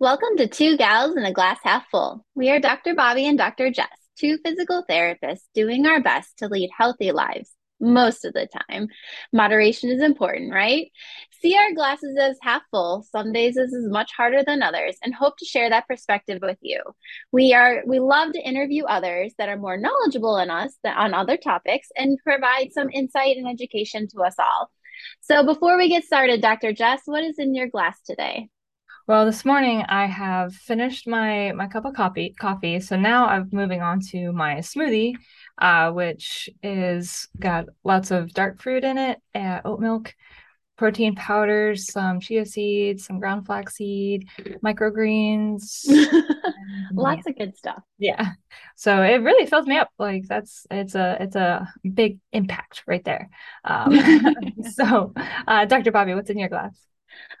Welcome to Two Gals and a Glass Half Full. We are Dr. Bobby and Dr. Jess, two physical therapists doing our best to lead healthy lives most of the time. Moderation is important, right? See our glasses as half full. Some days this is much harder than others and hope to share that perspective with you. We are we love to interview others that are more knowledgeable than us than on other topics and provide some insight and education to us all. So before we get started, Dr. Jess, what is in your glass today? Well, this morning I have finished my my cup of coffee. Coffee. So now I'm moving on to my smoothie, uh, which is got lots of dark fruit in it, uh, oat milk, protein powders, some chia seeds, some ground flaxseed, microgreens. lots of good stuff. Yeah. So it really fills me up. Like that's it's a it's a big impact right there. Um, so, uh, Dr. Bobby, what's in your glass?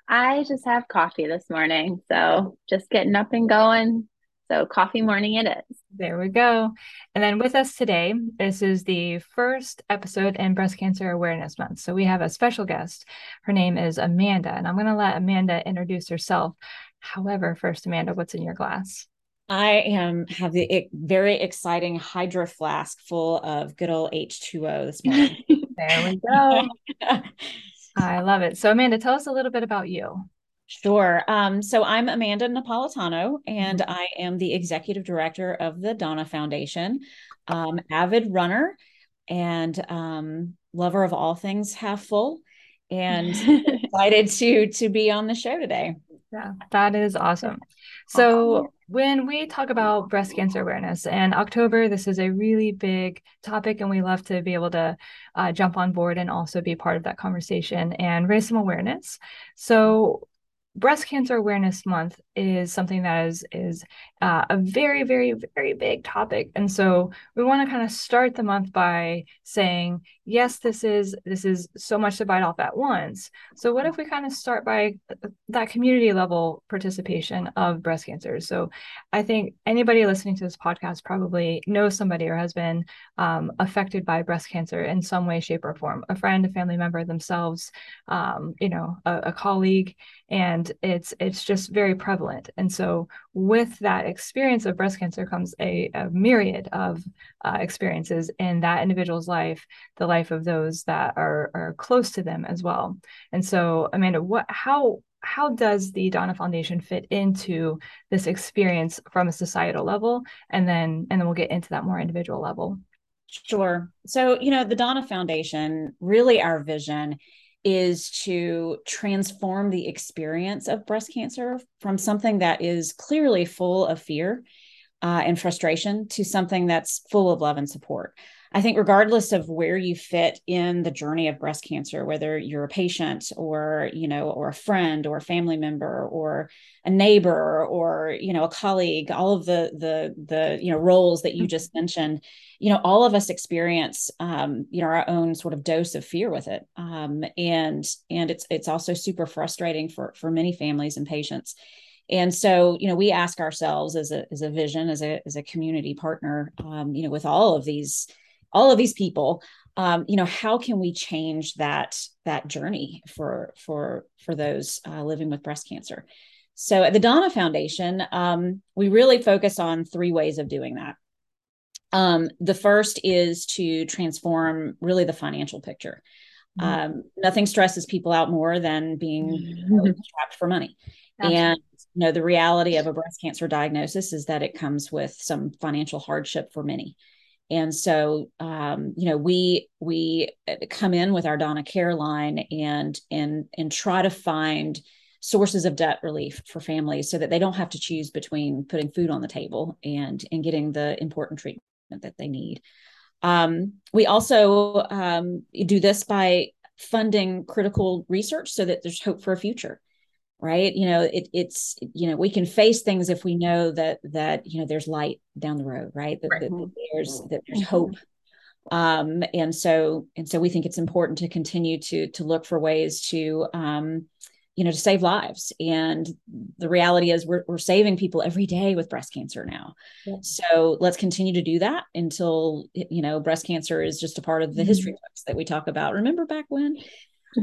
I just have coffee this morning. So just getting up and going. So coffee morning it is. There we go. And then with us today, this is the first episode in Breast Cancer Awareness Month. So we have a special guest. Her name is Amanda, and I'm going to let Amanda introduce herself. However, first, Amanda, what's in your glass? I am have the very exciting hydro flask full of good old H2O this morning. there we go. I love it. So, Amanda, tell us a little bit about you. Sure. Um, so I'm Amanda Napolitano, and mm-hmm. I am the executive director of the Donna Foundation, um, avid runner, and um, lover of all things half full, and excited to to be on the show today. Yeah, that is awesome. So, when we talk about breast cancer awareness and October, this is a really big topic, and we love to be able to uh, jump on board and also be part of that conversation and raise some awareness. So, breast cancer awareness month is something that is is uh, a very very very big topic. And so we want to kind of start the month by saying yes this is this is so much to bite off at once. So what if we kind of start by that community level participation of breast cancer? So i think anybody listening to this podcast probably knows somebody or has been um, affected by breast cancer in some way shape or form a friend a family member themselves um, you know a, a colleague and it's it's just very prevalent and so with that experience of breast cancer comes a, a myriad of uh, experiences in that individual's life the life of those that are are close to them as well. And so amanda what how how does the Donna Foundation fit into this experience from a societal level? And then and then we'll get into that more individual level. Sure. So, you know, the Donna Foundation, really our vision is to transform the experience of breast cancer from something that is clearly full of fear uh, and frustration to something that's full of love and support. I think, regardless of where you fit in the journey of breast cancer, whether you're a patient or, you know, or a friend or a family member or a neighbor or, you know, a colleague, all of the, the, the, you know, roles that you just mentioned, you know, all of us experience, um, you know, our own sort of dose of fear with it. Um, and, and it's, it's also super frustrating for, for many families and patients and so you know we ask ourselves as a as a vision as a as a community partner um, you know with all of these all of these people um, you know how can we change that that journey for for for those uh, living with breast cancer so at the donna foundation um, we really focus on three ways of doing that um, the first is to transform really the financial picture mm-hmm. Um, nothing stresses people out more than being mm-hmm. trapped for money Absolutely. and you know the reality of a breast cancer diagnosis is that it comes with some financial hardship for many and so um, you know we we come in with our Donna care line and and and try to find sources of debt relief for families so that they don't have to choose between putting food on the table and and getting the important treatment that they need. Um, we also um, do this by funding critical research so that there's hope for a future right? You know it, it's you know we can face things if we know that that you know there's light down the road right? That, right. that, that there's that there's hope. Um and so and so we think it's important to continue to to look for ways to um you know to save lives. And the reality is we're, we're saving people every day with breast cancer now. Yeah. so let's continue to do that until you know breast cancer is just a part of the mm-hmm. history books that we talk about. Remember back when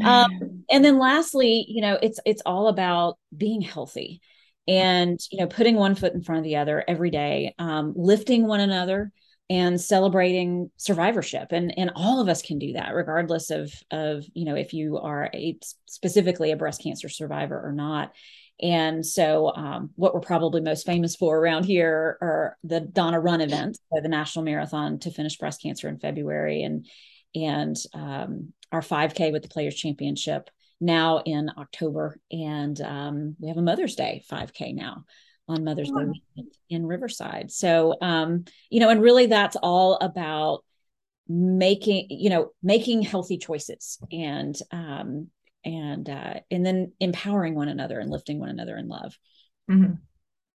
um, and then lastly, you know, it's it's all about being healthy. and you know putting one foot in front of the other every day um, lifting one another and celebrating survivorship and and all of us can do that regardless of of you know if you are a specifically a breast cancer survivor or not and so um, what we're probably most famous for around here are the donna run event the national marathon to finish breast cancer in february and and um, our 5k with the players championship now in october and um, we have a mother's day 5k now on Mother's Day in Riverside. So, um, you know, and really that's all about making, you know, making healthy choices and, um, and, uh, and then empowering one another and lifting one another in love. Mm-hmm.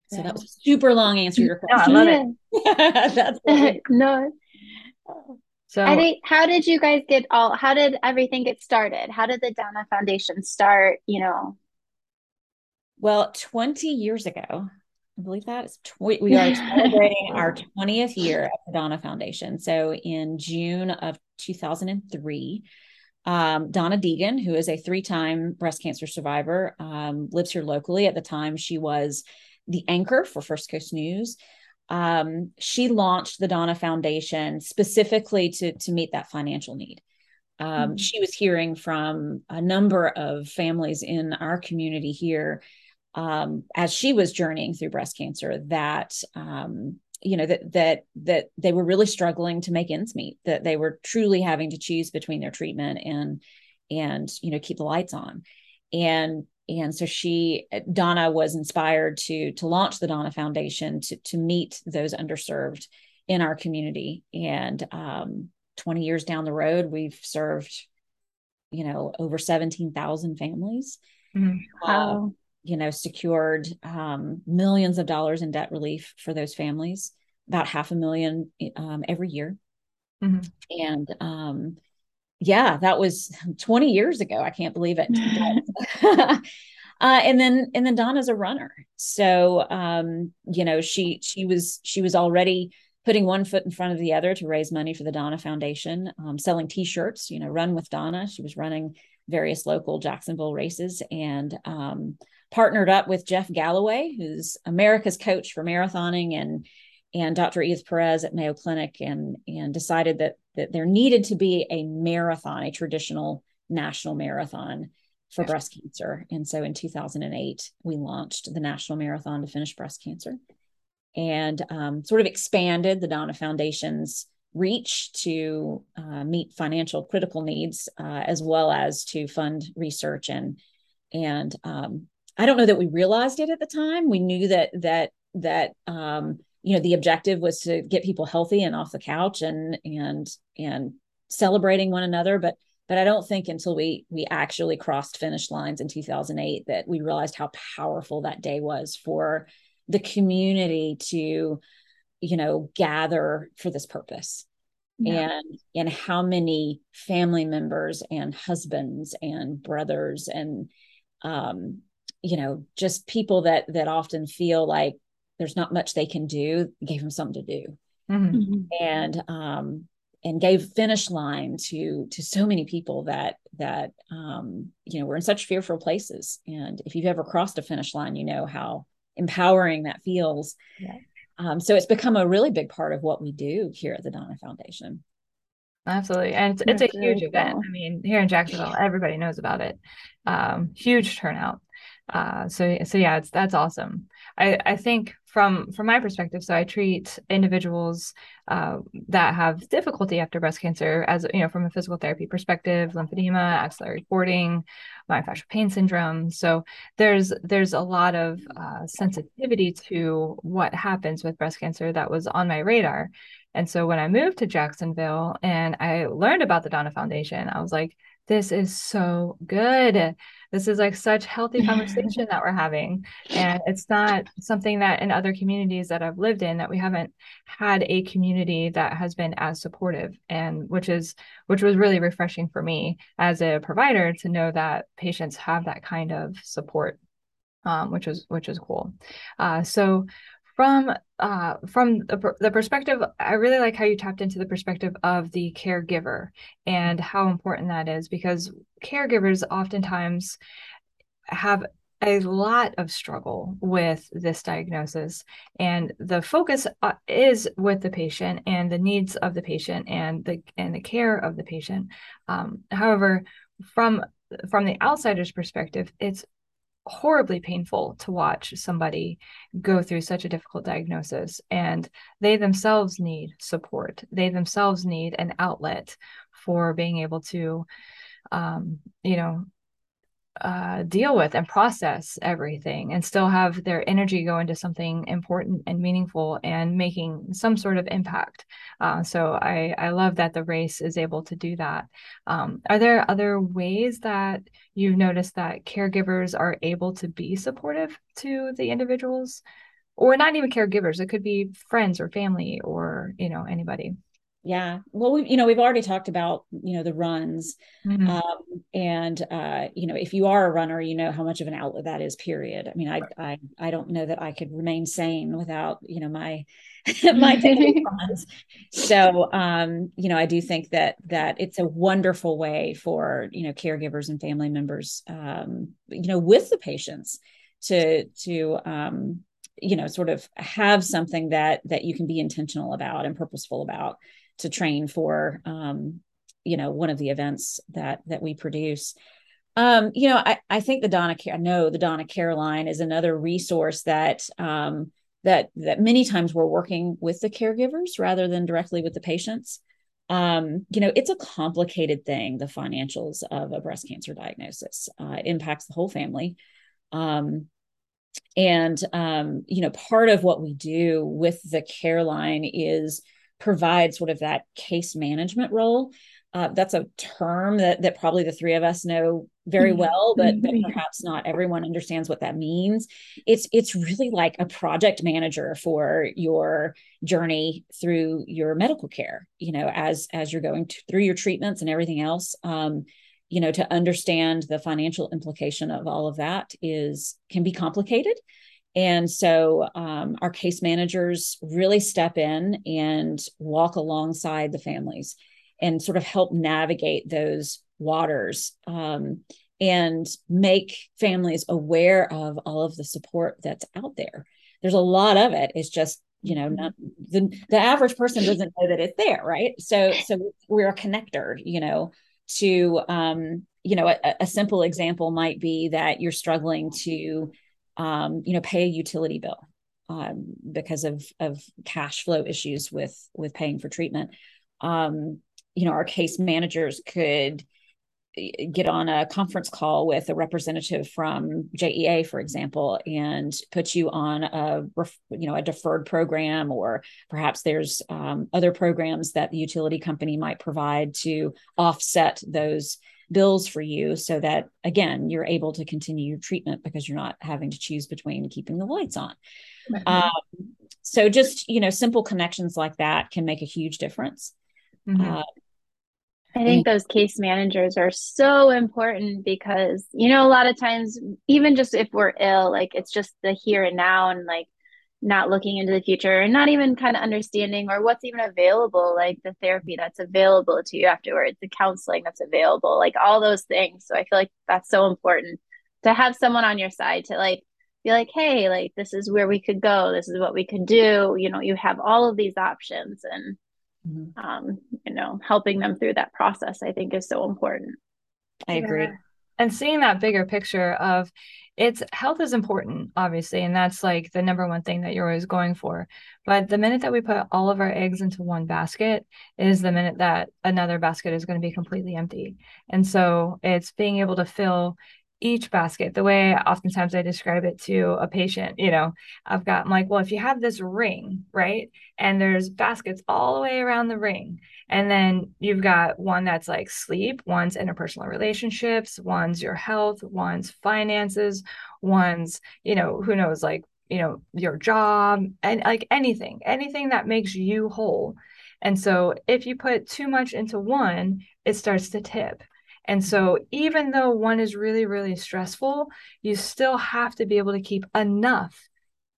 So yeah. that was a super long answer to your question. I love it. that's no. So I think how did you guys get all how did everything get started? How did the Donna Foundation start, you know? Well, 20 years ago, I believe that is tw- we are celebrating our 20th year at the Donna Foundation. So in June of 2003, um, Donna Deegan, who is a three-time breast cancer survivor, um, lives here locally. At the time, she was the anchor for First Coast News. Um, she launched the Donna Foundation specifically to to meet that financial need. Um, mm-hmm. She was hearing from a number of families in our community here um, as she was journeying through breast cancer that um, you know that that that they were really struggling to make ends meet that they were truly having to choose between their treatment and and you know keep the lights on and and so she donna was inspired to to launch the donna foundation to to meet those underserved in our community and um, 20 years down the road we've served you know over 17,000 families mm-hmm. wow you know, secured um, millions of dollars in debt relief for those families, about half a million um, every year. Mm-hmm. And um, yeah, that was 20 years ago. I can't believe it. uh, and then and then Donna's a runner, so um, you know she she was she was already putting one foot in front of the other to raise money for the Donna Foundation, um, selling T-shirts. You know, run with Donna. She was running various local Jacksonville races, and um, partnered up with Jeff Galloway, who's America's coach for marathoning, and and Dr. Edith Perez at Mayo Clinic, and and decided that that there needed to be a marathon, a traditional national marathon for breast cancer. And so in 2008, we launched the National Marathon to finish breast cancer, and um, sort of expanded the Donna Foundation's reach to uh, meet financial critical needs uh, as well as to fund research and and um, I don't know that we realized it at the time. We knew that that that um, you know the objective was to get people healthy and off the couch and and and celebrating one another, but but I don't think until we we actually crossed finish lines in 2008 that we realized how powerful that day was for the community to you know gather for this purpose yeah. and and how many family members and husbands and brothers and um you know just people that that often feel like there's not much they can do gave them something to do mm-hmm. mm-hmm. and um and gave finish line to to so many people that that um you know we're in such fearful places and if you've ever crossed a finish line you know how empowering that feels yeah. um, so it's become a really big part of what we do here at the donna foundation absolutely and it's, it's a huge cool. event i mean here in jacksonville everybody knows about it um, huge turnout uh, so so yeah, it's that's awesome. I I think from from my perspective, so I treat individuals uh, that have difficulty after breast cancer as you know from a physical therapy perspective, lymphedema, axillary cording, myofascial pain syndrome. So there's there's a lot of uh, sensitivity to what happens with breast cancer that was on my radar. And so when I moved to Jacksonville and I learned about the Donna Foundation, I was like, this is so good. This is like such healthy conversation that we're having and it's not something that in other communities that i've lived in that we haven't had a community that has been as supportive and which is which was really refreshing for me as a provider to know that patients have that kind of support um, which is which is cool. Uh, so from uh, from the, the perspective i really like how you tapped into the perspective of the caregiver and how important that is because caregivers oftentimes have a lot of struggle with this diagnosis and the focus uh, is with the patient and the needs of the patient and the and the care of the patient. Um, however from from the outsider's perspective it's horribly painful to watch somebody go through such a difficult diagnosis and they themselves need support. They themselves need an outlet for being able to um, you know uh, deal with and process everything and still have their energy go into something important and meaningful and making some sort of impact. Uh, so I, I love that the race is able to do that. Um, are there other ways that you've noticed that caregivers are able to be supportive to the individuals? Or not even caregivers, it could be friends or family or, you know, anybody. Yeah. Well, we, you know, we've already talked about, you know, the runs. Mm-hmm. Um, and, uh, you know, if you are a runner, you know how much of an outlet that is, period. I mean, I, I, I don't know that I could remain sane without, you know, my, my runs. So, um, you know, I do think that, that it's a wonderful way for, you know, caregivers and family members, um, you know, with the patients to, to, um, you know sort of have something that that you can be intentional about and purposeful about to train for um, you know one of the events that that we produce. Um, you know I, I think the donna i know the donna care line is another resource that um, that that many times we're working with the caregivers rather than directly with the patients. Um, you know it's a complicated thing the financials of a breast cancer diagnosis. Uh, impacts the whole family. Um, and um, you know part of what we do with the care line is provide sort of that case management role. Uh, that's a term that that probably the three of us know very mm-hmm. well, but, but mm-hmm. perhaps not everyone understands what that means. It's it's really like a project manager for your journey through your medical care. You know, as as you're going to, through your treatments and everything else. Um, you know, to understand the financial implication of all of that is can be complicated. And so um, our case managers really step in and walk alongside the families and sort of help navigate those waters um, and make families aware of all of the support that's out there. There's a lot of it. It's just you know not the, the average person doesn't know that it's there right so so we're a connector you know to um you know a, a simple example might be that you're struggling to um, you know, pay a utility bill um, because of of cash flow issues with with paying for treatment. Um, you know, our case managers could eh, get on a conference call with a representative from JEA, for example, and put you on a you know a deferred program, or perhaps there's um, other programs that the utility company might provide to offset those bills for you so that again you're able to continue your treatment because you're not having to choose between keeping the lights on mm-hmm. um, so just you know simple connections like that can make a huge difference mm-hmm. uh, I think those case managers are so important because, you know, a lot of times, even just if we're ill, like it's just the here and now and like not looking into the future and not even kind of understanding or what's even available like the therapy that's available to you afterwards the counseling that's available like all those things. So i feel like that's so important to have someone on your side to like be like hey like this is where we could go. This is what we could do. You know you have all of these options and mm-hmm. um you know helping them through that process i think is so important. I agree. Yeah. and seeing that bigger picture of it's health is important obviously and that's like the number one thing that you're always going for but the minute that we put all of our eggs into one basket is the minute that another basket is going to be completely empty and so it's being able to fill each basket the way oftentimes i describe it to a patient you know i've got I'm like well if you have this ring right? And there's baskets all the way around the ring. And then you've got one that's like sleep one's interpersonal relationships one's your health one's finances one's you know who knows like you know your job and like anything anything that makes you whole. And so if you put too much into one it starts to tip and so, even though one is really, really stressful, you still have to be able to keep enough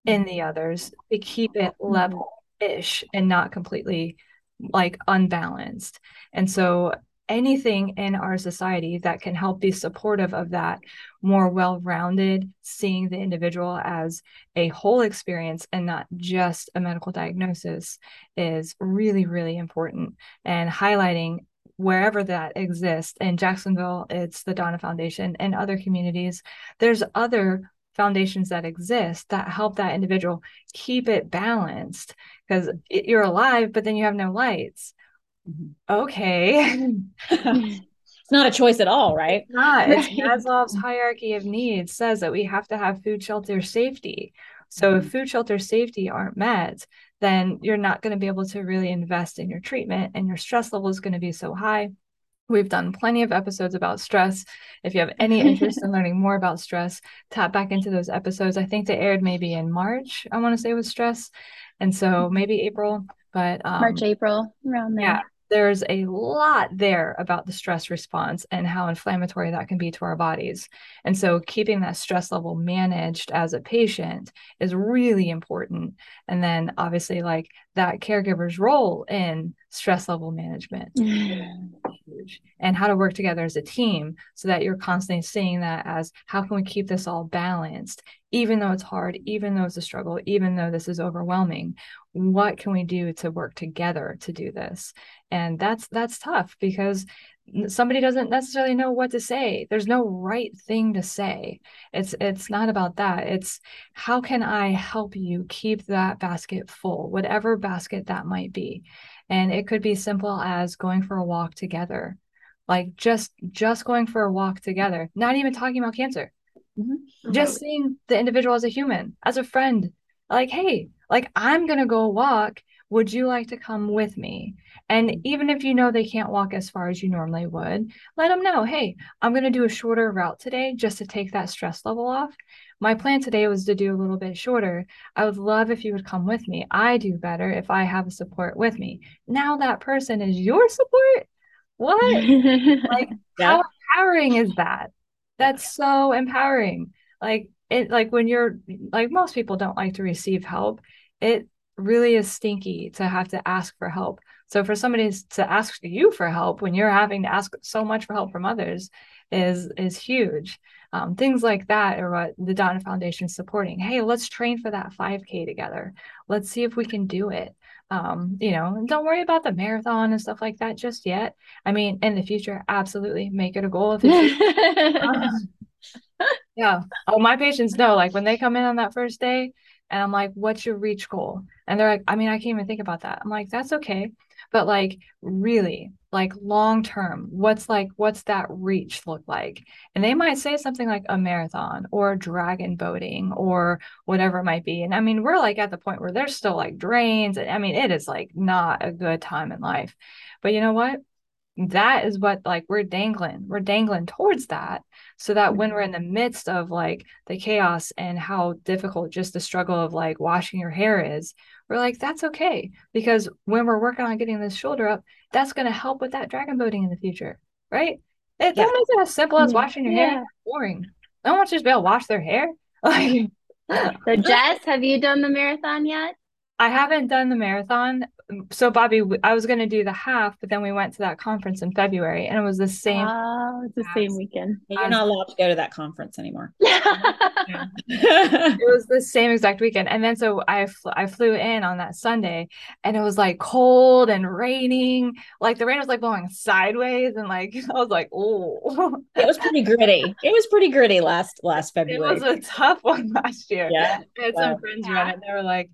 in the others to keep it mm-hmm. level ish and not completely like unbalanced. And so, anything in our society that can help be supportive of that more well-rounded seeing the individual as a whole experience and not just a medical diagnosis is really really important and highlighting wherever that exists. In jacksonville it's the donna foundation. And other communities there's other foundations that exist that help that individual keep it balanced because you're alive but then you have no lights. Mm-hmm. okay. It's not a choice at all right? It's not. It's maslow's hierarchy of needs says that we have to have food shelter safety. So mm-hmm. if food shelter safety aren't met then you're not going to be able to really invest in your treatment and your stress level is going to be so high We've done plenty of episodes about stress. If you have any interest in learning more about stress, tap back into those episodes. I think they aired maybe in March, I want to say with stress. And so mm-hmm. maybe April, but um, March, April, around there. Yeah there's a lot there about the stress response and how inflammatory that can be to our bodies. And so, keeping that stress level managed as a patient is really important. And then, obviously, like that caregiver's role in stress level management mm. huge and how to work together as a team so that you're constantly seeing that as how can we keep this all balanced even though it's hard even though it's a struggle even though this is overwhelming what can we do to work together to do this? And that's that's tough because somebody doesn't necessarily know what to say. There's no right thing to say. It's it's not about that. It's how can i help you keep that basket full whatever basket that might be? And it could be simple as going for a walk together. Like just just going for a walk together not even talking about cancer. Mm-hmm. just seeing the individual as a human as a friend. Like hey like i'm going to go walk would you like to come with me and mm. even if you know they can't walk as far as you normally would let them know hey i'm going to do a shorter route today just to take that stress level off my plan today was to do a little bit shorter. I would love if you would come with me. I do better if I have a support with me. Now that person is your support. What? like yeah. how empowering is that? That's so empowering. Like it like when you're like most people don't like to receive help. It really is stinky to have to ask for help. So for somebody to ask you for help when you're having to ask so much for help from others is is huge. Um, things like that are what the Donna Foundation is supporting. Hey, let's train for that 5K together. Let's see if we can do it. Um, you know, don't worry about the marathon and stuff like that just yet. I mean, in the future, absolutely make it a goal. If it's, um, yeah. Oh, my patients know, like when they come in on that first day, and I'm like, what's your reach goal? And they're like, I mean, I can't even think about that. I'm like, that's okay. But like, really, like long term, what's like, what's that reach look like? And they might say something like a marathon or dragon boating or whatever it might be. And I mean, we're like at the point where there's still like drains. And I mean, it is like not a good time in life. But you know what? that is what like we're dangling we're dangling towards that so that when mm-hmm. we're in the midst of like the chaos and how difficult just the struggle of like washing your hair is we're like that's okay because when we're working on getting this shoulder up that's going to help with that dragon boating in the future right? It yeah. don't make it as simple as mm-hmm. washing your yeah. hair boring. No one wants to just be able to wash their hair? Like so jess have you done the marathon yet I haven't done the marathon. So Bobby, I was going to do the half, but then we went to that conference in February, and it was the same. Oh, it's the same weekend. You're not allowed to go to that conference anymore. it was the same exact weekend, and then so I fl- I flew in on that Sunday, and it was like cold and raining. Like the rain was like blowing sideways, and like I was like, oh, it was pretty gritty. It was pretty gritty last last February. It was a tough one last year. Yeah, I had some friends run it. They were like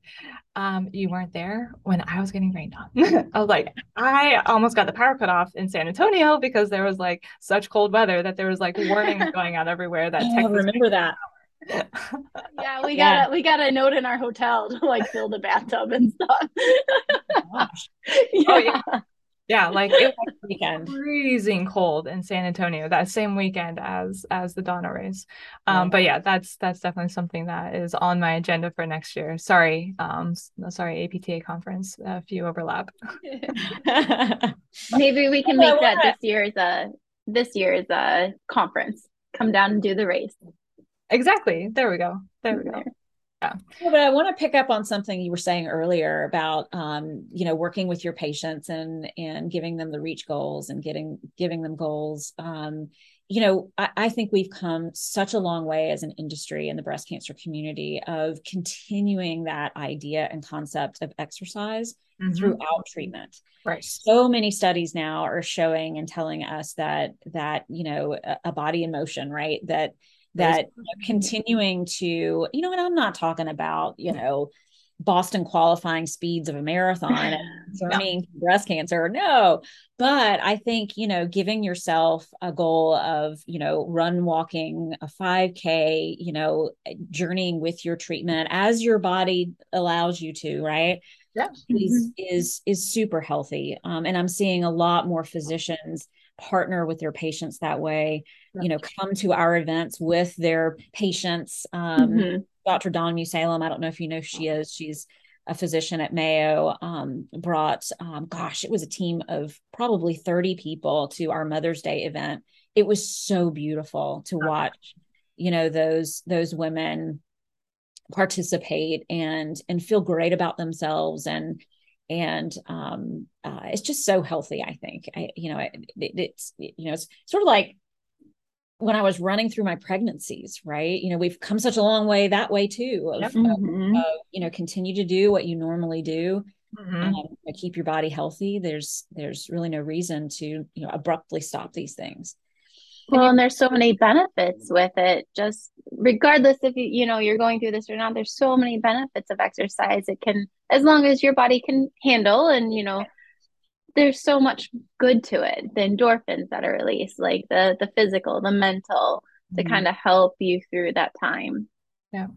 um, you weren't there when I was getting rained on. I was like, I almost got the power cut off in San Antonio because there was like such cold weather that there was like warnings going out everywhere. That I remember that. yeah, we yeah. got a, we got a note in our hotel to like fill the bathtub and stuff. oh, yeah. Oh, yeah yeah like it was weekend. freezing cold in san antonio that same weekend as as the donna race. Um but yeah that's that's definitely something that is on my agenda for next year. Sorry um sorry apta conference a few overlap. Maybe we can make that this year's uh this year's uh conference. Come down and do the race. Exactly. There we go. There we go Yeah. but I want to pick up on something you were saying earlier about um, you know, working with your patients and and giving them the reach goals and getting giving them goals. Um, you know, I, I, think we've come such a long way as an industry in the breast cancer community of continuing that idea and concept of exercise mm-hmm. throughout treatment. Right. So many studies now are showing and telling us that that you know a, a body in motion, right? That that you know, continuing to you know, and I'm not talking about you know Boston qualifying speeds of a marathon concerning no. breast cancer. No, but I think, you know, giving yourself a goal of, you know, run walking a 5K, you know, journeying with your treatment as your body allows you to, right? Yeah. Is, mm-hmm. is, is super healthy. Um, and I'm seeing a lot more physicians partner with their patients that way, yeah. you know, come to our events with their patients. Um, mm-hmm Dr. Dawn Mussallem, I don't know if you know she is. She's a physician at Mayo, um, brought, um, gosh, it was a team of probably 30 people to our Mother's Day event. It was so beautiful to watch, you know, those those women participate and and feel great about themselves and and um, uh, it's just so healthy. I think I, you know, it, it, it's you know, it's sort of like when I was running through my pregnancies, right? You know, we've come such a long way that way too. Of, mm-hmm. of, of you know, continue to do what you normally do. Mm-hmm. Um, keep your body healthy. There's there's really no reason to you know abruptly stop these things. Well, and there's so many benefits with it. Just regardless if you you know you're going through this or not, there's so many benefits of exercise. It can, as long as your body can handle, and you know, there's so much good to it the endorphins that are released like the the physical the mental to mm-hmm. kind of help you through that time. Yeah.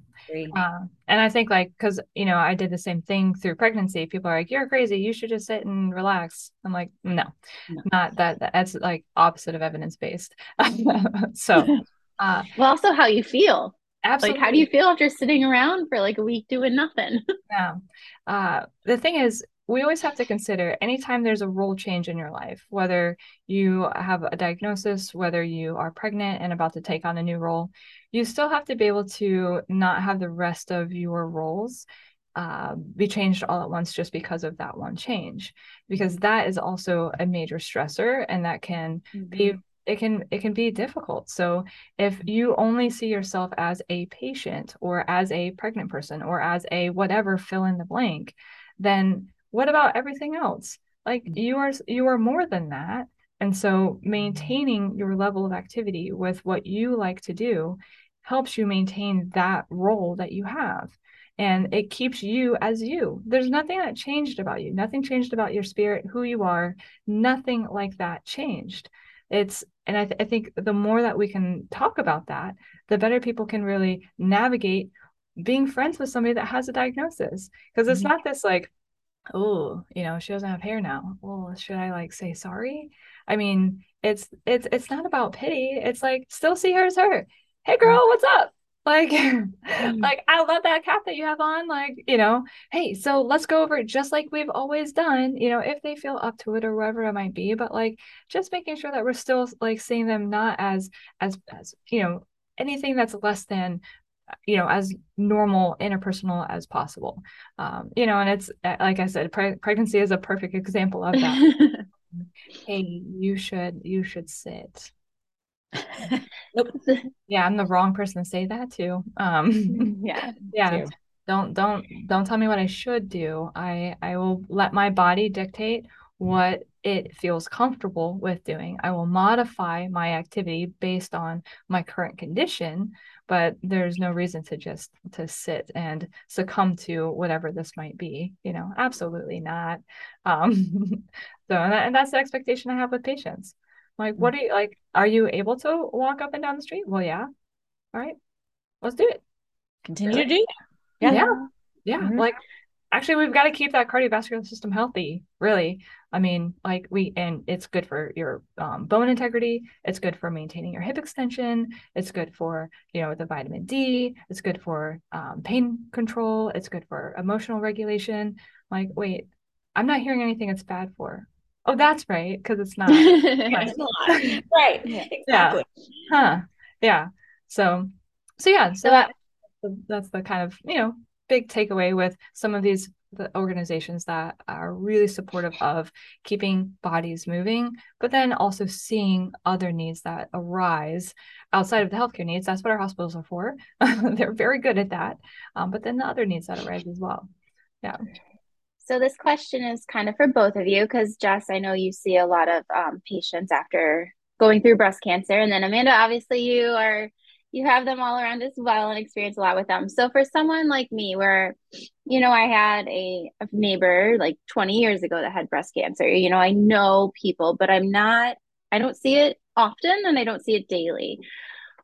Uh, and i think like because you know i did the same thing through pregnancy. People are like you're crazy. You should just sit and relax. I'm like no, no. not that that's like opposite of evidence based so uh well also how you feel Absolutely. Like, how do you feel after sitting around for like a week doing nothing? yeah. Uh, the thing is, we always have to consider anytime there's a role change in your life, whether you have a diagnosis, whether you are pregnant and about to take on a new role, you still have to be able to not have the rest of your roles uh, be changed all at once just because of that one change, because that is also a major stressor and that can mm-hmm. be it can it can be difficult. So if you only see yourself as a patient or as a pregnant person or as a whatever fill in the blank then what about everything else? Like mm-hmm. you are you are more than that. And so maintaining your level of activity with what you like to do helps you maintain that role that you have. And it keeps you as you. There's nothing that changed about you. Nothing changed about your spirit who you are. Nothing like that changed it's and I, th- I think the more that we can talk about that the better people can really navigate being friends with somebody that has a diagnosis because it's mm-hmm. not this like oh, you know, she doesn't have hair now. Well, should I like say sorry? I mean, it's it's it's not about pity. It's like still see her as her. Hey girl, what's up? Like, mm. like I love that cap that you have on. Like, you know, hey, so let's go over it just like we've always done, you know, if they feel up to it or whatever it might be. But like just making sure that we're still like seeing them not as as as, you know, anything that's less than you know as normal interpersonal as possible um, you know and it's uh, like i said pre- pregnancy is a perfect example of that hey you should you should sit nope. yeah i'm the wrong person to say that to um yeah yeah too. don't don't don't tell me what i should do i i will let my body dictate what it feels comfortable with doing. I will modify my activity based on my current condition, but there's no reason to just to sit and succumb to whatever this might be, you know, absolutely not. Um so and, that, and that's the expectation I have with patients. Like, what are you like? Are you able to walk up and down the street? Well, yeah. All right, let's do it. Continue to do Yeah. Yeah. yeah. Mm-hmm. Like actually we've got to keep that cardiovascular system healthy really i mean like we and it's good for your um, bone integrity it's good for maintaining your hip extension it's good for you know the vitamin d it's good for um, pain control it's good for emotional regulation like wait i'm not hearing anything it's bad for oh that's right because it's not yeah, it's not right exactly yeah. huh yeah so so yeah so that that's the kind of you know big takeaway with some of these the organizations that are really supportive of keeping bodies moving, but then also seeing other needs that arise outside of the healthcare needs. That's what our hospitals are for. They're very good at that. Um, but then the other needs that arise as well. Yeah. So this question is kind of for both of you because Jess, I know you see a lot of um, patients after going through breast cancer, and then Amanda, obviously you are you have them all around as well and experience a lot with them. So for someone like me, where you know I had a, a neighbor like 20 years ago that had breast cancer, you know I know people, but I'm not. I don't see it often, and I don't see it daily.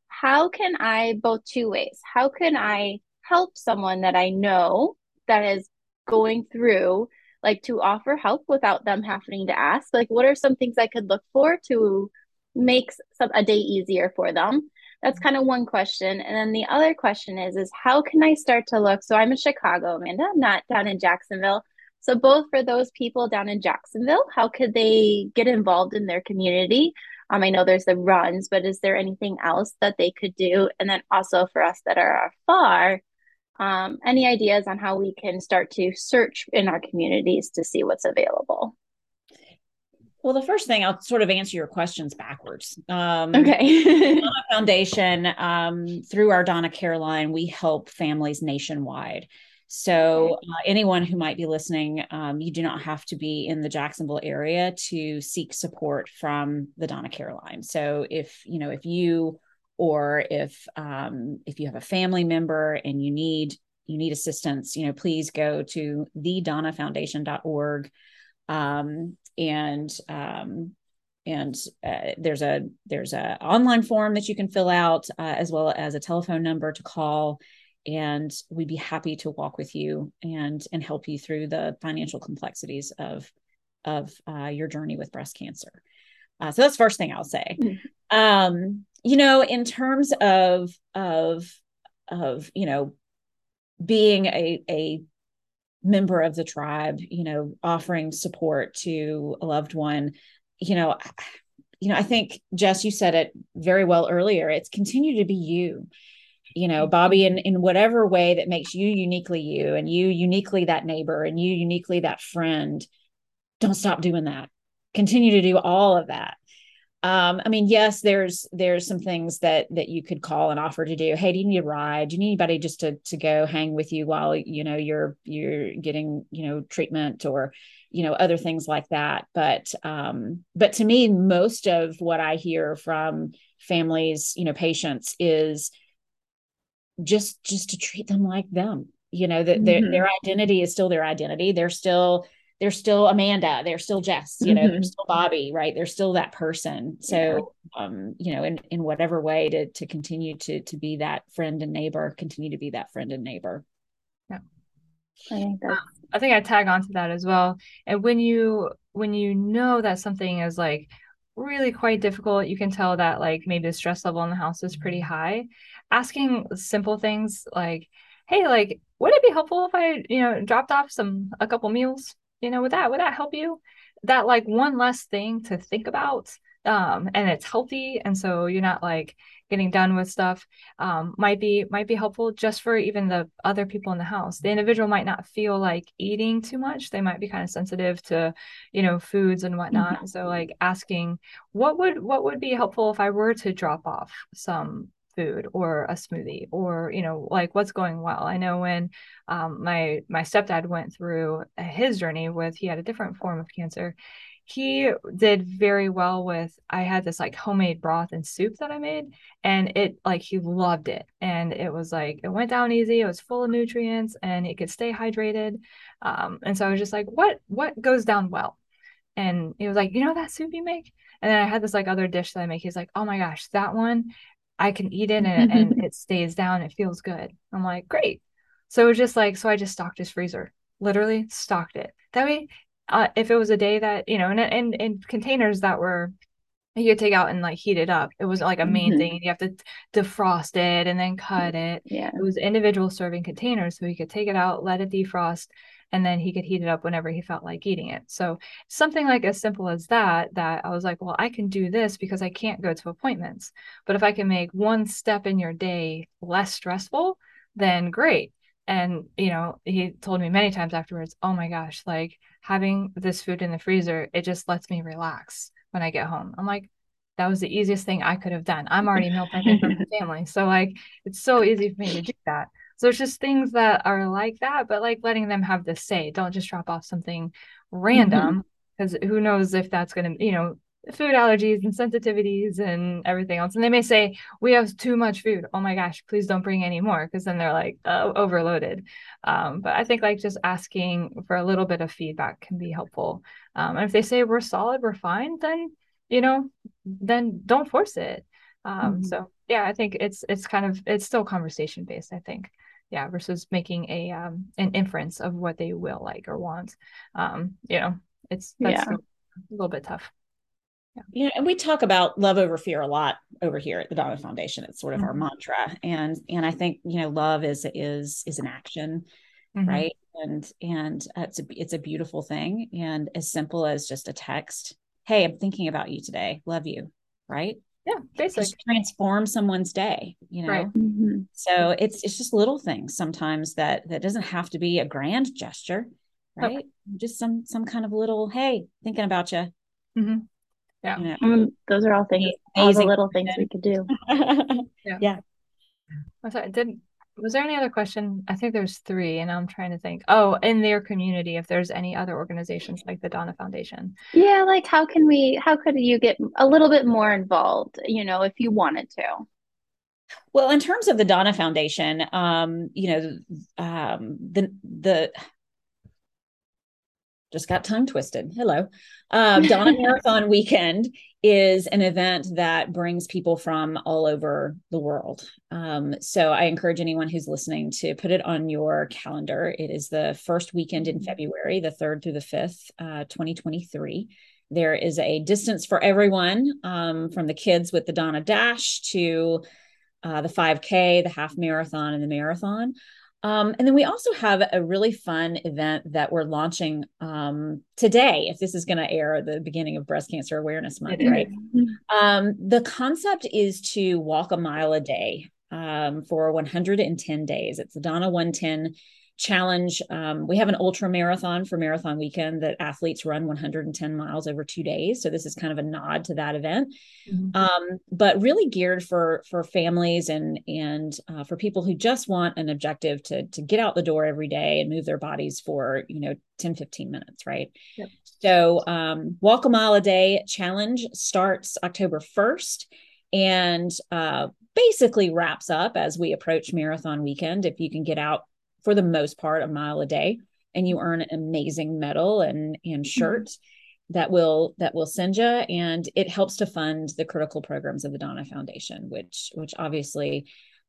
How can I both two ways? How can I help someone that I know that is going through like to offer help without them having to ask? Like what are some things i could look for to make some a day easier for them? That's kind of one question. And then the other question is is how can i start to look? So i'm in chicago amanda i'm not down in jacksonville. So both for those people down in jacksonville how could they get involved in their community? Um, i know there's the runs but is there anything else that they could do? And then also for us that are far um, any ideas on how we can start to search in our communities to see what's available? Well, the first thing I'll sort of answer your questions backwards. Um, okay. Donna Foundation, um, through our Donna Care line, we help families nationwide. So, uh, anyone who might be listening, um, you do not have to be in the Jacksonville area to seek support from the Donna Care line. So, if you know, if you or if um, if you have a family member and you need you need assistance you know please go to thedonnafoundation.org um, and um, and uh, there's a there's a online form that you can fill out uh, as well as a telephone number to call and we'd be happy to walk with you and and help you through the financial complexities of of uh, your journey with breast cancer uh, so that's first thing i'll say. Mm-hmm. um, you know in terms of of of you know being a a member of the tribe you know offering support to a loved one you know you know i think jess you said it very well earlier it's continue to be you. You know bobby in in whatever way that makes you uniquely you and you uniquely that neighbor and you uniquely that friend don't stop doing that continue to do all of that um, I mean, yes, there's there's some things that that you could call and offer to do. Hey, do you need a ride? Do you need anybody just to to go hang with you while you know you're you're getting you know treatment or you know other things like that. But um, but to me, most of what I hear from families, you know, patients is just just to treat them like them. You know that mm-hmm. their their identity is still their identity. They're still they're still Amanda, they're still Jess, you know, mm-hmm. they're still Bobby, right? They're still that person. So, yeah. um, you know, in in whatever way to to continue to to be that friend and neighbor, continue to be that friend and neighbor. Yeah, I think that I think I tag onto that as well. And when you when you know that something is like really quite difficult, you can tell that like maybe the stress level in the house is pretty high. Asking simple things like, "Hey, like, would it be helpful if I, you know, dropped off some a couple meals you know would that would that help you? That like one less thing to think about um and it's healthy and so you're not like getting done with stuff um might be might be helpful just for even the other people in the house. The individual might not feel like eating too much. They might be kind of sensitive to you know foods and whatnot. Mm-hmm. so like asking what would what would be helpful if i were to drop off some food or a smoothie or you know like what's going well. I know when um, my my stepdad went through his journey with he had a different form of cancer. He did very well with i had this like homemade broth and soup that i made and it like he loved it. And it was like it went down easy it was full of nutrients and it could stay hydrated. Um, and so i was just like what what goes down well? And he was like you know that soup you make? And then I had this like other dish that I make. He's like, oh my gosh, that one I can eat it and, and it stays down. It feels good. I'm like, great. So it was just like, so I just stocked his freezer, literally stocked it. That way, uh, if it was a day that, you know, and, and, and containers that were, you could take out and like heat it up. It was like a main mm-hmm. thing. You have to defrost it and then cut it. Yeah. It was individual serving containers. So he could take it out, let it defrost, and then he could heat it up whenever he felt like eating it. So something like as simple as that, that I was like, well, I can do this because I can't go to appointments. But if I can make one step in your day less stressful, then great. And, you know, he told me many times afterwards, oh my gosh, like having this food in the freezer, it just lets me relax when I get home. I'm like, that was the easiest thing I could have done. I'm already meal prepping for my family. So like it's so easy for me to do that. So it's just things that are like that, but like letting them have the say. Don't just drop off something random because mm-hmm. who knows if that's going to, you know, food allergies and sensitivities and everything else. And they may say, We have too much food. Oh my gosh, please don't bring any more because then they're like uh, overloaded. Um, but I think like just asking for a little bit of feedback can be helpful. Um, and if they say we're solid, we're fine, then, you know, then don't force it. Um, mm-hmm. So yeah, I think it's it's kind of it's still conversation based. I think yeah versus making a um an inference of what they will like or want um you know it's that's yeah. a little bit tough yeah. You know, and we talk about love over fear a lot over here at the Donna Foundation. It's sort of mm-hmm. our mantra, and and I think you know love is is is an action, mm-hmm. right? And and it's a it's a beautiful thing, and as simple as just a text. Hey, I'm thinking about you today. Love you, right? yeah basically transform someone's day you know right. mm-hmm. so it's it's just little things sometimes that that doesn't have to be a grand gesture right okay. just some some kind of little hey thinking about you mm-hmm. Yeah you know, those are all things all the little things we could do yeah yeah I'm sorry, did was there any other question? I think there's three, and I'm trying to think. Oh, in their community, if there's any other organizations like the Donna Foundation. Yeah, like how can we? How could you get a little bit more involved? You know, if you wanted to. Well, in terms of the Donna Foundation, um, you know, um, the the just got tongue twisted. Hello. Uh, Donna Marathon Weekend is an event that brings people from all over the world. Um, so I encourage anyone who's listening to put it on your calendar. It is the first weekend in February, the 3rd through the 5th, uh, 2023. There is a distance for everyone um, from the kids with the Donna Dash to uh, the 5K, the half marathon, and the marathon. Um, and then we also have a really fun event that we're launching um, today. If this is going to air the beginning of Breast Cancer Awareness Month, right? Um, the concept is to walk a mile a day um, for 110 days. It's the Donna 110 challenge. Um, we have an ultra marathon for marathon weekend that athletes run 110 miles over two days. So this is kind of a nod to that event, mm-hmm. um, but really geared for for families and and uh, for people who just want an objective to to get out the door every day and move their bodies for you know 10 15 minutes, right? Yep. So um, walk a mile a day challenge starts October 1st and uh, basically wraps up as we approach marathon weekend. If you can get out for the most part a mile a day and you earn an amazing medal and and mm-hmm. shirt mm-hmm. that will that will send you and it helps to fund the critical programs of the donna Foundation which which obviously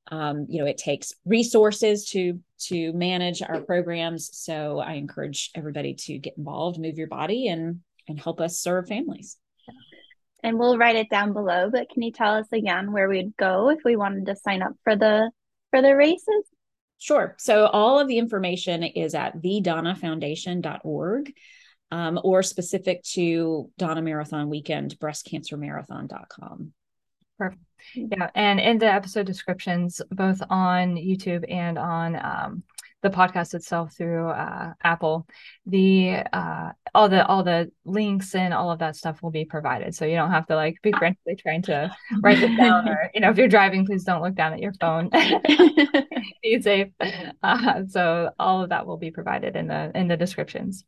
um, you know it takes resources to to manage our programs so I encourage everybody to get involved move your body and and help us serve families and we'll write it down below but can you tell us again where we'd go if we wanted to sign up for the for the races Sure. So all of the information is at thedonnafoundation.org um, or specific to Donna Marathon Weekend, breastcancermarathon.com. Perfect. Yeah. And in the episode descriptions, both on YouTube and on um, the podcast itself through uh, Apple, the uh, all the all the links and all of that stuff will be provided, so you don't have to like be frantically trying to write it down. Or you know, if you're driving, please don't look down at your phone. be safe. Uh, so all of that will be provided in the in the descriptions.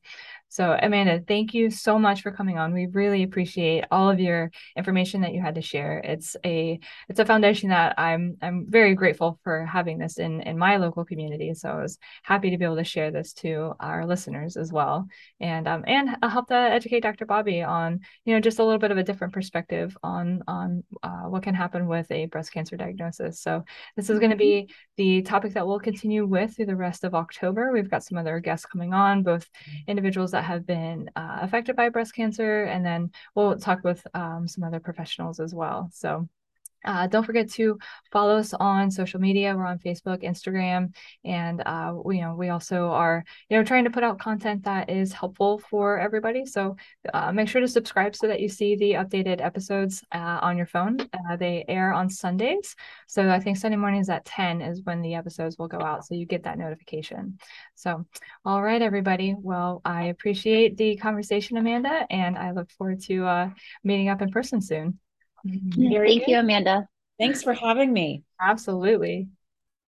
So, Amanda, thank you so much for coming on. We really appreciate all of your information that you had to share. It's a it's a foundation that I'm I'm very grateful for having this in in my local community. So I was happy to be able to share this to our listeners as well, and um and I'll help to educate Dr. Bobby on you know just a little bit of a different perspective on on uh, what can happen with a breast cancer diagnosis. So this is going to be the topic that we'll continue with through the rest of October. We've got some other guests coming on, both individuals that have been uh, affected by breast cancer. And then we'll talk with um, some other professionals as well. So Uh, don't forget to follow us on social media. We're on Facebook, Instagram, and uh, we, you know we also are you know trying to put out content that is helpful for everybody. So uh, make sure to subscribe so that you see the updated episodes uh, on your phone. Uh, they air on Sundays, so I think Sunday mornings at ten is when the episodes will go out, so you get that notification. So, all right, everybody. Well, I appreciate the conversation, Amanda, and I look forward to uh, meeting up in person soon. Thank you, Amanda. Thanks for having me. Absolutely.